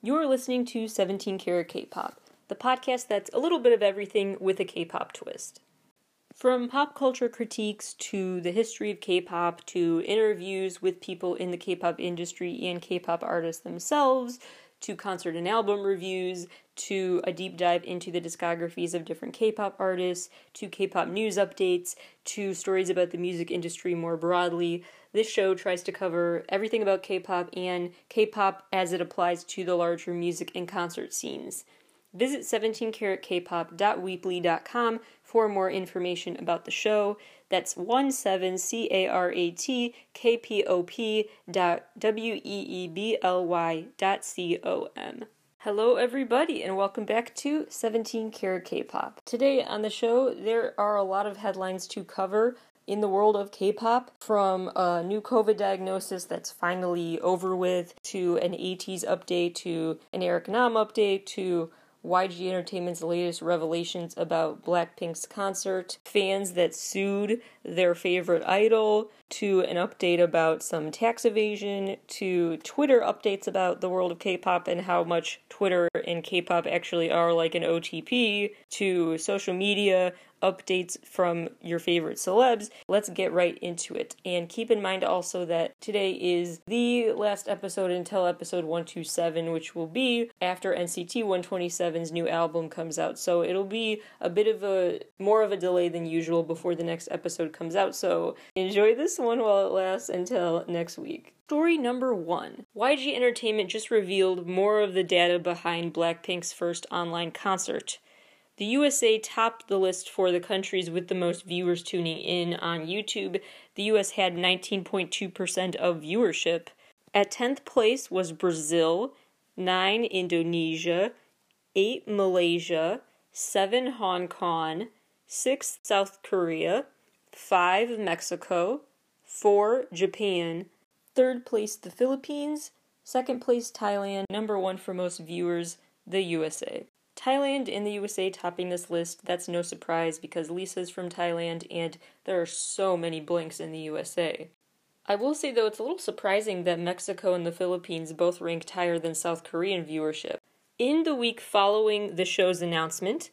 You're listening to 17 Carat K-Pop, the podcast that's a little bit of everything with a K-pop twist. From pop culture critiques to the history of K-pop to interviews with people in the K-pop industry and K-pop artists themselves to concert and album reviews to a deep dive into the discographies of different K-pop artists to K-pop news updates to stories about the music industry more broadly. This show tries to cover everything about K pop and K pop as it applies to the larger music and concert scenes. Visit 17caratkpop.weebly.com for more information about the show. That's 17caratKpop dot W-E-E-B-L-Y dot C-O-M. Hello, everybody, and welcome back to 17 Carat K-Pop. Today on the show, there are a lot of headlines to cover in the world of K-pop, from a new COVID diagnosis that's finally over with, to an ATEEZ update, to an Eric Nam update, to YG Entertainment's latest revelations about Blackpink's concert, fans that sued their favorite idol, to an update about some tax evasion, to Twitter updates about the world of K pop and how much Twitter and K pop actually are like an OTP, to social media updates from your favorite celebs. Let's get right into it. And keep in mind also that today is the last episode until episode 127, which will be after NCT 127's new album comes out. So it'll be a bit of a more of a delay than usual before the next episode comes out. So enjoy this one while it lasts until next week. Story number one YG Entertainment just revealed more of the data behind Blackpink's first online concert. The USA topped the list for the countries with the most viewers tuning in on YouTube. The US had 19.2% of viewership. At 10th place was Brazil, 9 Indonesia, 8 Malaysia, 7 Hong Kong, 6 South Korea, 5 Mexico, 4 Japan, 3rd place the Philippines, 2nd place Thailand, number 1 for most viewers the USA. Thailand and the USA topping this list, that's no surprise because Lisa's from Thailand and there are so many blinks in the USA. I will say though, it's a little surprising that Mexico and the Philippines both ranked higher than South Korean viewership. In the week following the show's announcement,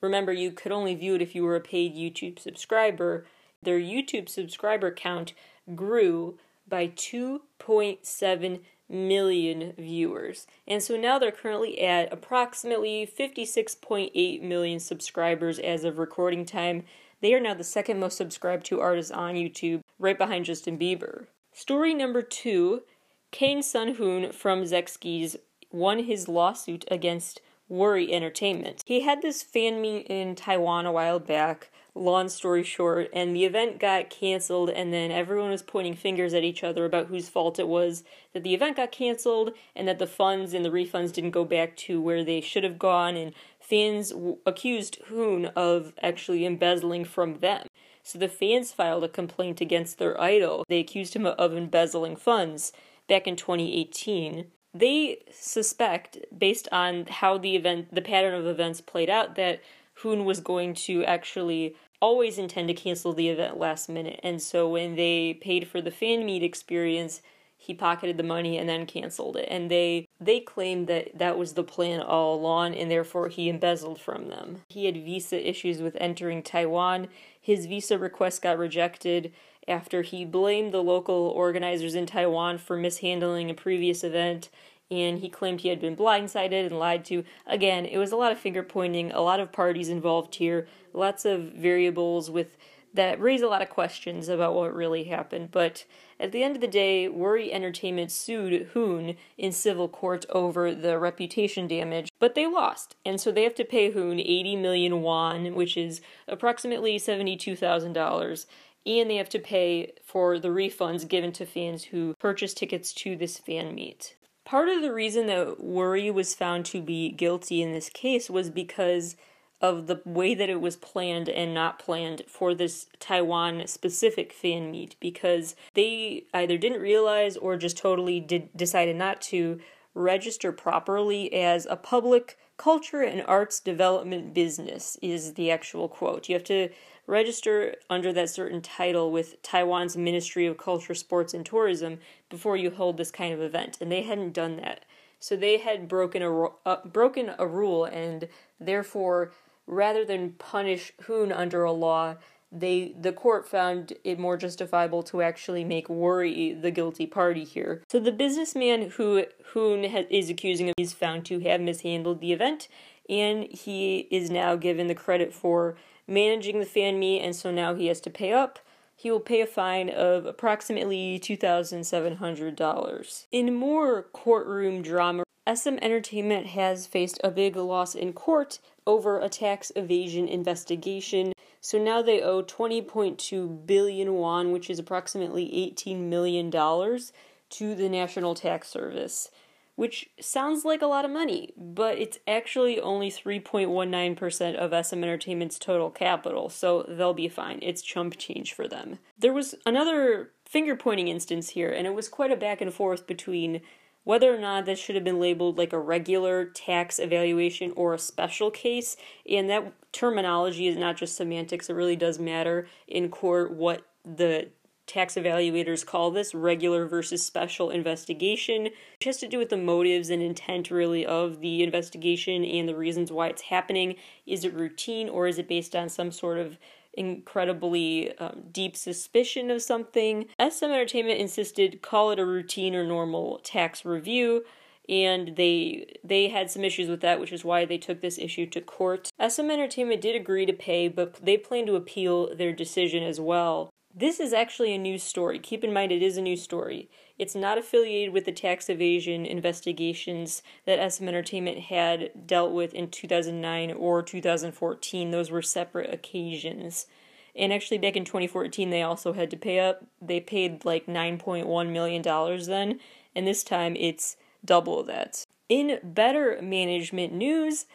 remember you could only view it if you were a paid YouTube subscriber, their YouTube subscriber count grew by 2.7 million viewers. And so now they're currently at approximately 56.8 million subscribers as of recording time. They are now the second most subscribed to artist on YouTube, right behind Justin Bieber. Story number two Kang Sung-hoon from Sechs Kies won his lawsuit against Worry Entertainment. He had this fan meet in Taiwan a while back long story short, and the event got canceled, and then everyone was pointing fingers at each other about whose fault it was that the event got canceled and that the funds and the refunds didn't go back to where they should have gone, and fans w- accused Hoon of actually embezzling from them. So the fans filed a complaint against their idol. They accused him of embezzling funds back in 2018. They suspect, based on how the event, the pattern of events played out, that Hoon was going to actually always intend to cancel the event last minute. And so when they paid for the fan meet experience, he pocketed the money and then canceled it. And they they claimed that that was the plan all along and therefore he embezzled from them. He had visa issues with entering Taiwan. His visa request got rejected after he blamed the local organizers in Taiwan for mishandling a previous event and he claimed he had been blindsided and lied to. Again, it was a lot of finger pointing, a lot of parties involved here, lots of variables with that raise a lot of questions about what really happened. But at the end of the day, Worry Entertainment sued Hoon in civil court over the reputation damage, but they lost. And so they have to pay Hoon 80 million won, which is approximately $72,000 and they have to pay for the refunds given to fans who purchased tickets to this fan meet. Part of the reason that Worry was found to be guilty in this case was because of the way that it was planned and not planned for this Taiwan specific fan meet because they either didn't realize or just totally did decided not to register properly as a public culture and arts development business is the actual quote. You have to register under that certain title with Taiwan's Ministry of Culture, Sports, and Tourism before you hold this kind of event. And they hadn't done that. So they had broken a uh, broken a rule, and therefore, rather than punish Hoon under a law, they the court found it more justifiable to actually make Worry the guilty party here. So the businessman who Hoon is accusing him is found to have mishandled the event, and he is now given the credit for managing the fan meet, and so now he has to pay up. He will pay a fine of approximately $2,700. In more courtroom drama, SM Entertainment has faced a big loss in court over a tax evasion investigation. So now they owe 20.2 billion won, which is approximately 18 million dollars, to the National Tax Service which sounds like a lot of money, but it's actually only 3.19% of SM Entertainment's total capital, so they'll be fine. It's chump change for them. There was another finger pointing instance here, and it was quite a back and forth between whether or not this should have been labeled like a regular tax evaluation or a special case, and that terminology is not just semantics, it really does matter in court what the tax evaluators call this regular versus special investigation, which has to do with the motives and intent really of the investigation and the reasons why it's happening. Is it routine or is it based on some sort of incredibly um, deep suspicion of something? SM Entertainment insisted call it a routine or normal tax review and they they had some issues with that, which is why they took this issue to court. SM Entertainment did agree to pay, but they plan to appeal their decision as well. This is actually a news story. Keep in mind, it is a news story. It's not affiliated with the tax evasion investigations that SM Entertainment had dealt with in 2009 or 2014. Those were separate occasions. And actually, back in 2014, they also had to pay up. They paid like $9.1 million then, and this time it's double that. In better management news,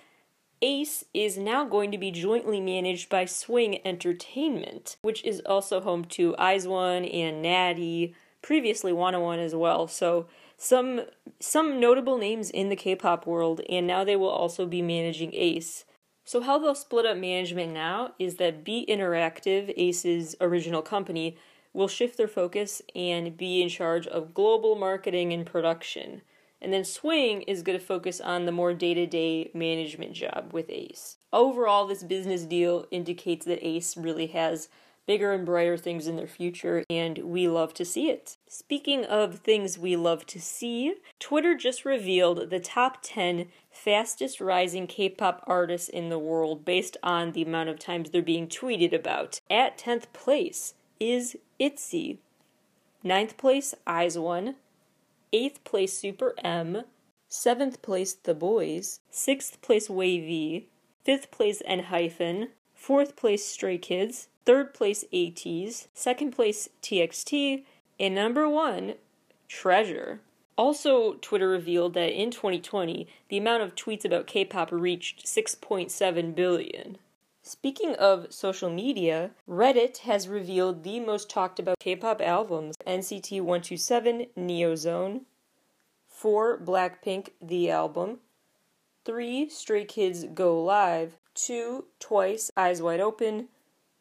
Ace is now going to be jointly managed by Swing Entertainment, which is also home to IZ*ONE and Natty, previously 101 as well. So some some notable names in the K-pop world, and now they will also be managing Ace. So how they'll split up management now is that Beat Interactive, Ace's original company, will shift their focus and be in charge of global marketing and production. And then Swing is going to focus on the more day to day management job with Ace. Overall, this business deal indicates that Ace really has bigger and brighter things in their future, and we love to see it. Speaking of things we love to see, Twitter just revealed the top 10 fastest rising K pop artists in the world based on the amount of times they're being tweeted about. At 10th place is ITZY. Ninth place, IZ*ONE. 8th place Super M, 7th place The Boyz, 6th place WayV, 5th place ENHYPEN, 4th place Stray Kids, 3rd place ATEEZ, 2nd place TXT, and number 1, Treasure. Also, Twitter revealed that in 2020, the amount of tweets about K pop reached 6.7 billion. Speaking of social media, Reddit has revealed the most talked about K pop albums NCT 127 Neozone, 4 Blackpink The Album, 3 Stray Kids Go Live, 2 Twice Eyes Wide Open,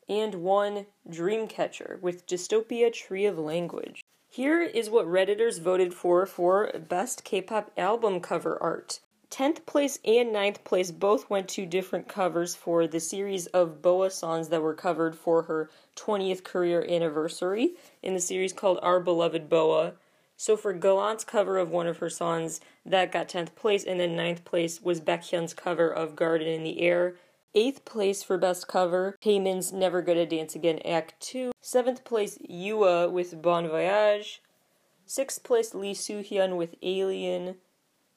and 1 Dreamcatcher with Dystopia Tree of Language. Here is what Redditors voted for for Best K pop Album Cover Art. 10th place and 9th place both went to different covers for the series of Boa songs that were covered for her 20th career anniversary in the series called Our Beloved Boa. So for Gallant's cover of one of her songs, that got 10th place, and then 9th place was Baekhyun's cover of Garden in the Air. 8th place for Best Cover, Taemin's Never Gonna Dance Again Act 2. 7th place, YooA with Bon Voyage. 6th place, Lee Soo-hyun with Alien.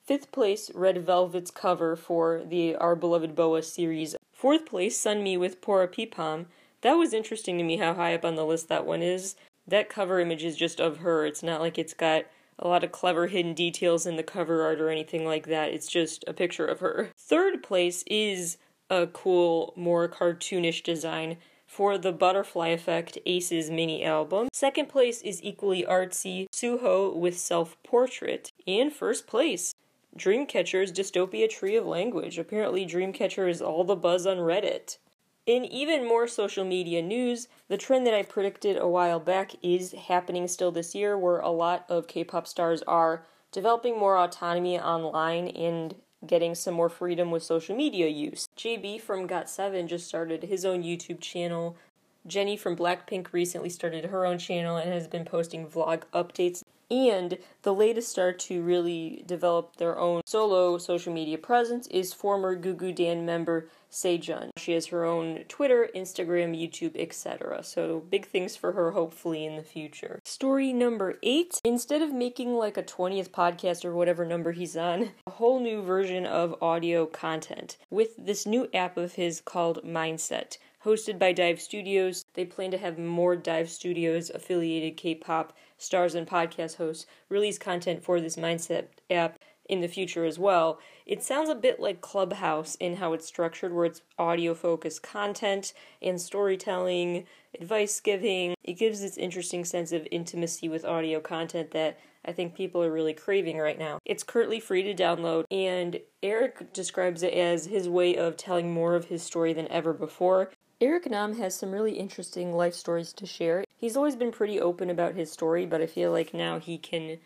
Fifth place, Red Velvet's cover for the Our Beloved Boa series. Fourth place, Sunmi with pporappippam. That was interesting to me how high up on the list that one is. That cover image is just of her. It's not like it's got a lot of clever hidden details in the cover art or anything like that. It's just a picture of her. Third place is a cool, more cartoonish design for the Butterfly Effect Aces mini album. Second place is equally artsy Suho with Self Portrait. And first place, Dreamcatcher's Dystopia Tree of Language. Apparently, Dreamcatcher is all the buzz on Reddit. In even more social media news, the trend that I predicted a while back is happening still this year, where a lot of K pop stars are developing more autonomy online and getting some more freedom with social media use. JB from Got7 just started his own YouTube channel. Jennie from Blackpink recently started her own channel and has been posting vlog updates. And the latest star to really develop their own solo social media presence is former Gugudan member Sejeong. She has her own Twitter, Instagram, YouTube, etc. So big things for her hopefully in the future. Story number eight. Instead of making like a 20th podcast or whatever number he's on, a whole new version of audio content with this new app of his called Mindset. Hosted by Dive Studios, they plan to have more Dive Studios affiliated K pop stars and podcast hosts release content for this Mindset app in the future as well. It sounds a bit like Clubhouse in how it's structured, where it's audio focused content and storytelling, advice giving. It gives this interesting sense of intimacy with audio content that I think people are really craving right now. It's currently free to download, and Eric describes it as his way of telling more of his story than ever before. Eric Nam has some really interesting life stories to share. He's always been pretty open about his story, but I feel like now he can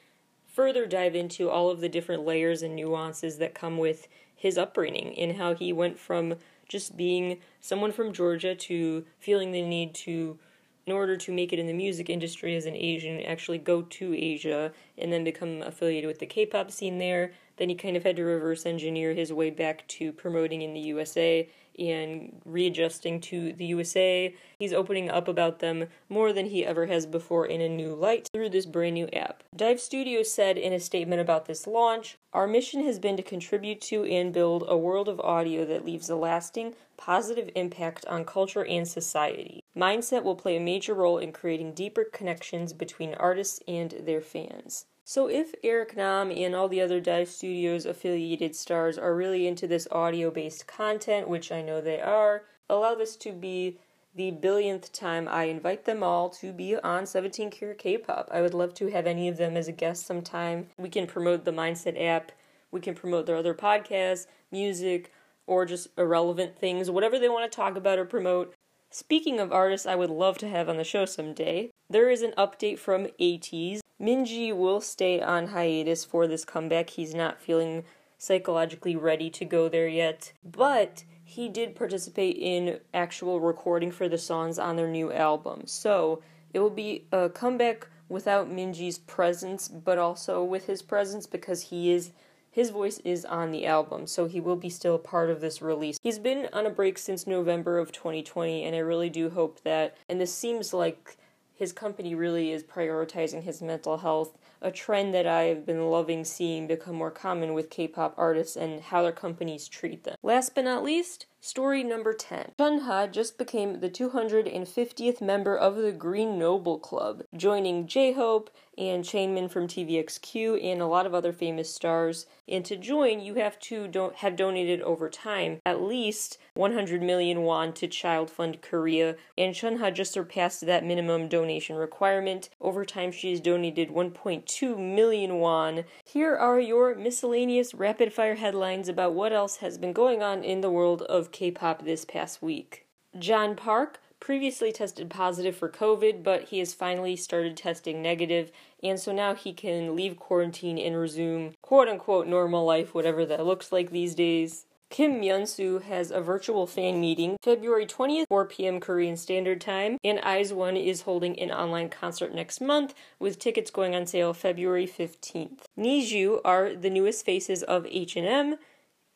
further dive into all of the different layers and nuances that come with his upbringing and how he went from just being someone from Georgia to feeling the need to in order to make it in the music industry as an Asian, actually go to Asia and then become affiliated with the K pop scene there. Then he kind of had to reverse engineer his way back to promoting in the USA and readjusting to the USA. He's opening up about them more than he ever has before in a new light through this brand new app. Dive Studios said in a statement about this launch Our mission has been to contribute to and build a world of audio that leaves a lasting, positive impact on culture and society. Mindset will play a major role in creating deeper connections between artists and their fans. So, if Eric Nam and all the other Dive Studios affiliated stars are really into this audio based content, which I know they are, allow this to be the billionth time I invite them all to be on 17 Carat K pop. I would love to have any of them as a guest sometime. We can promote the Mindset app, we can promote their other podcasts, music, or just irrelevant things, whatever they want to talk about or promote. Speaking of artists I would love to have on the show someday, there is an update from ATEEZ. Minji will stay on hiatus for this comeback. He's not feeling psychologically ready to go there yet, but he did participate in actual recording for the songs on their new album. So it will be a comeback without Minji's presence, but also with his presence because he is his voice is on the album, so he will be still a part of this release. He's been on a break since November of 2020, and I really do hope that, and this seems like his company really is prioritizing his mental health, a trend that I've been loving seeing become more common with K pop artists and how their companies treat them. Last but not least, Story number 10. Chungha just became the 250th member of the Green Noble Club, joining J Hope and Changmin from TVXQ and a lot of other famous stars. And to join, you have to don't have donated over time at least 100 million won to Child Fund Korea, and Chungha just surpassed that minimum donation requirement. Over time, she has donated 1.2 million won. Here are your miscellaneous rapid fire headlines about what else has been going on in the world of K pop this past week. John Park previously tested positive for COVID, but he has finally started testing negative, and so now he can leave quarantine and resume quote unquote normal life, whatever that looks like these days. Kim Myungsoo has a virtual fan meeting February 20th, 4 p.m. Korean Standard Time, and Eyes IZ*ONE is holding an online concert next month with tickets going on sale February 15th. NiziU are the newest faces of H&M,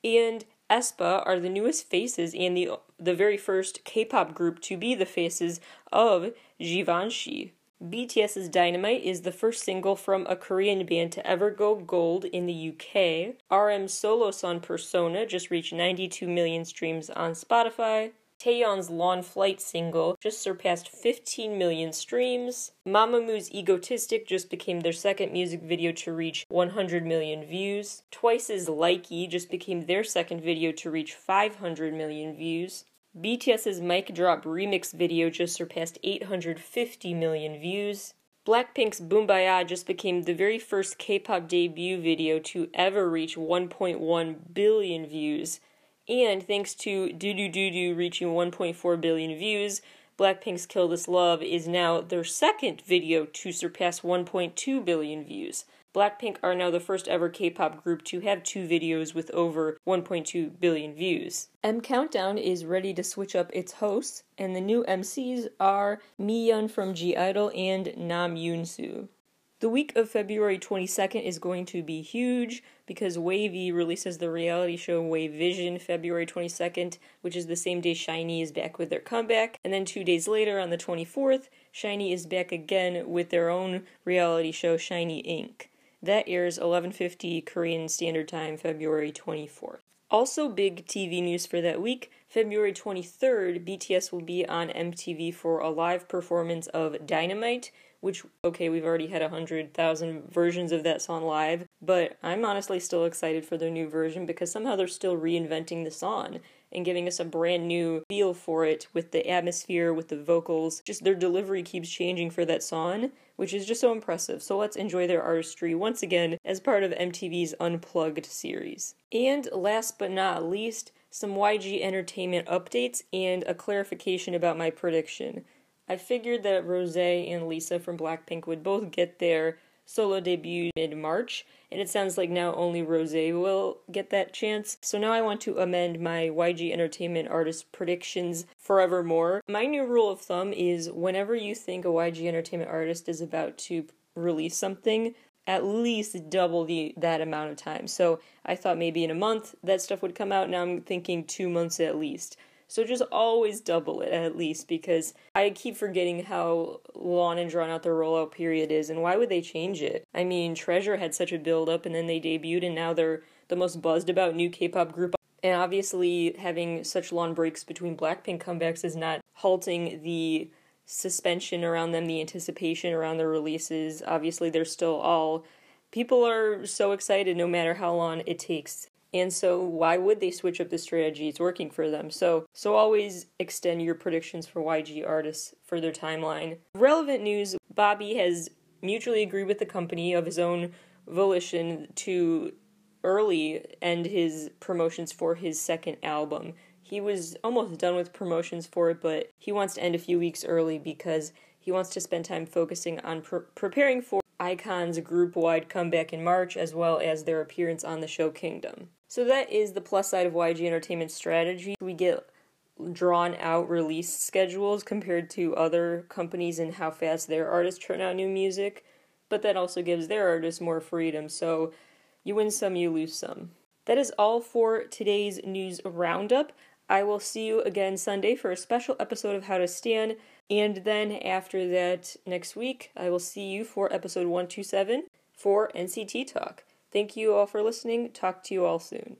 and aespa are the newest faces and the the very first K-pop group to be the faces of Givenchy. BTS's Dynamite is the first single from a Korean band to ever go gold in the UK. RM's solo song Persona just reached 92 million streams on Spotify. Taeyeon's Long Flight single just surpassed 15 million streams. Mamamoo's Egotistic just became their second music video to reach 100 million views. Twice's Likey just became their second video to reach 500 million views. BTS's Mic Drop remix video just surpassed 850 million views. Blackpink's Boombayah just became the very first K pop debut video to ever reach 1.1 billion views. And thanks to Doo Doo Doo Doo reaching 1.4 billion views, Blackpink's Kill This Love is now their second video to surpass 1.2 billion views. Blackpink are now the first ever K pop group to have two videos with over 1.2 billion views. M Countdown is ready to switch up its hosts, and the new MCs are Miyeon from (G)I-DLE and Nam Yoon-soo. The week of February 22nd is going to be huge because WayV releases the reality show WayVision February 22nd, which is the same day SHINee is back with their comeback. And then two days later, on the 24th, SHINee is back again with their own reality show SHINee Inc. That airs 11:50 Korean Standard Time, February 24th. Also, big TV news for that week. February 23rd, BTS will be on MTV for a live performance of Dynamite, which, okay, we've already had 100,000 versions of that song live, but I'm honestly still excited for their new version because somehow they're still reinventing the song and giving us a brand new feel for it with the atmosphere, with the vocals. Just their delivery keeps changing for that song, which is just so impressive. So let's enjoy their artistry once again as part of MTV's Unplugged series. And last but not least, some YG Entertainment updates and a clarification about my prediction. I figured that Rose and Lisa from Blackpink would both get their solo debut mid March, and it sounds like now only Rose will get that chance. So now I want to amend my YG Entertainment artist predictions forevermore. My new rule of thumb is whenever you think a YG Entertainment artist is about to release something, at least double the that amount of time. So I thought maybe in a month that stuff would come out. Now I'm thinking 2 months at least. So just always double it at least because I keep forgetting how long and drawn out the rollout period is and why would they change it? I mean, Treasure had such a build up and then they debuted and now they're the most buzzed about new K-pop group. And obviously having such long breaks between Blackpink comebacks is not halting the suspension around them, the anticipation around their releases. Obviously they're still all people are so excited no matter how long it takes and so why would they switch up the strategy? It's working for them. So so always extend your predictions for YG artists for their timeline. Relevant news, Bobby has mutually agreed with the company of his own volition to early end his promotions for his second album. He was almost done with promotions for it, but he wants to end a few weeks early because he wants to spend time focusing on pre- preparing for iKON's group wide comeback in March, as well as their appearance on the show Kingdom. So that is the plus side of YG Entertainment's strategy. We get drawn out release schedules compared to other companies and how fast their artists turn out new music, but that also gives their artists more freedom. So you win some, you lose some. That is all for today's news roundup. I will see you again Sunday for a special episode of How to Stand, and then after that, next week, I will see you for episode 127 for NCT Talk. Thank you all for listening. Talk to you all soon.